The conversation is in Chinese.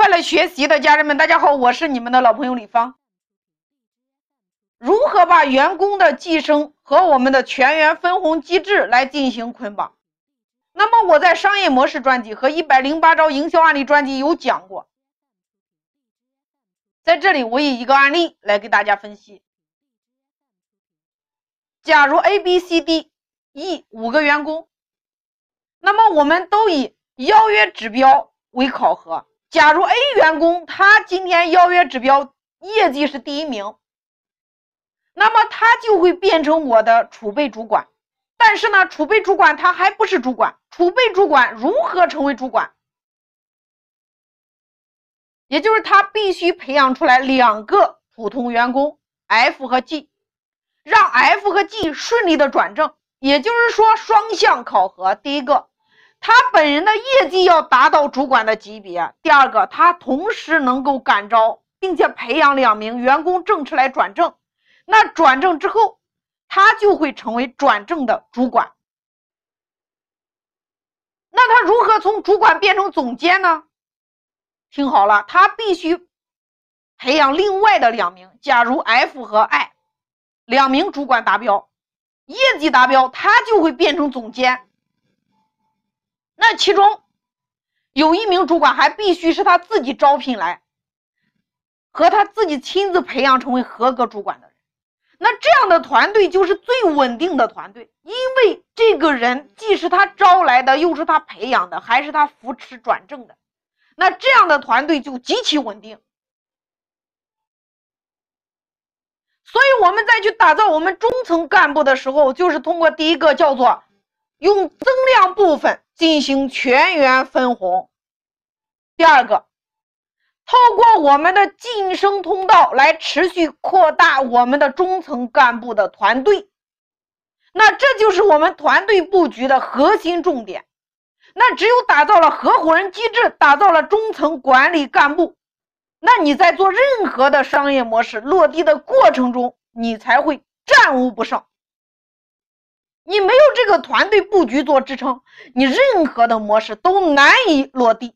快乐学习的家人们，大家好，我是你们的老朋友李芳。如何把员工的晋升和我们的全员分红机制来进行捆绑？那么我在商业模式专辑和一百零八招营销案例专辑有讲过，在这里我以一个案例来给大家分析。假如 A、B、C、D、E 五个员工，那么我们都以邀约指标为考核。假如 A 员工他今天邀约指标业绩是第一名，那么他就会变成我的储备主管。但是呢，储备主管他还不是主管。储备主管如何成为主管？也就是他必须培养出来两个普通员工 F 和 G，让 F 和 G 顺利的转正。也就是说，双向考核。第一个。他本人的业绩要达到主管的级别。第二个，他同时能够感召并且培养两名员工正式来转正。那转正之后，他就会成为转正的主管。那他如何从主管变成总监呢？听好了，他必须培养另外的两名。假如 F 和 I 两名主管达标，业绩达标，他就会变成总监。那其中有一名主管还必须是他自己招聘来，和他自己亲自培养成为合格主管的人。那这样的团队就是最稳定的团队，因为这个人既是他招来的，又是他培养的，还是他扶持转正的。那这样的团队就极其稳定。所以我们再去打造我们中层干部的时候，就是通过第一个叫做用增量部分。进行全员分红。第二个，透过我们的晋升通道来持续扩大我们的中层干部的团队。那这就是我们团队布局的核心重点。那只有打造了合伙人机制，打造了中层管理干部，那你在做任何的商业模式落地的过程中，你才会战无不胜。你没有这个团队布局做支撑，你任何的模式都难以落地。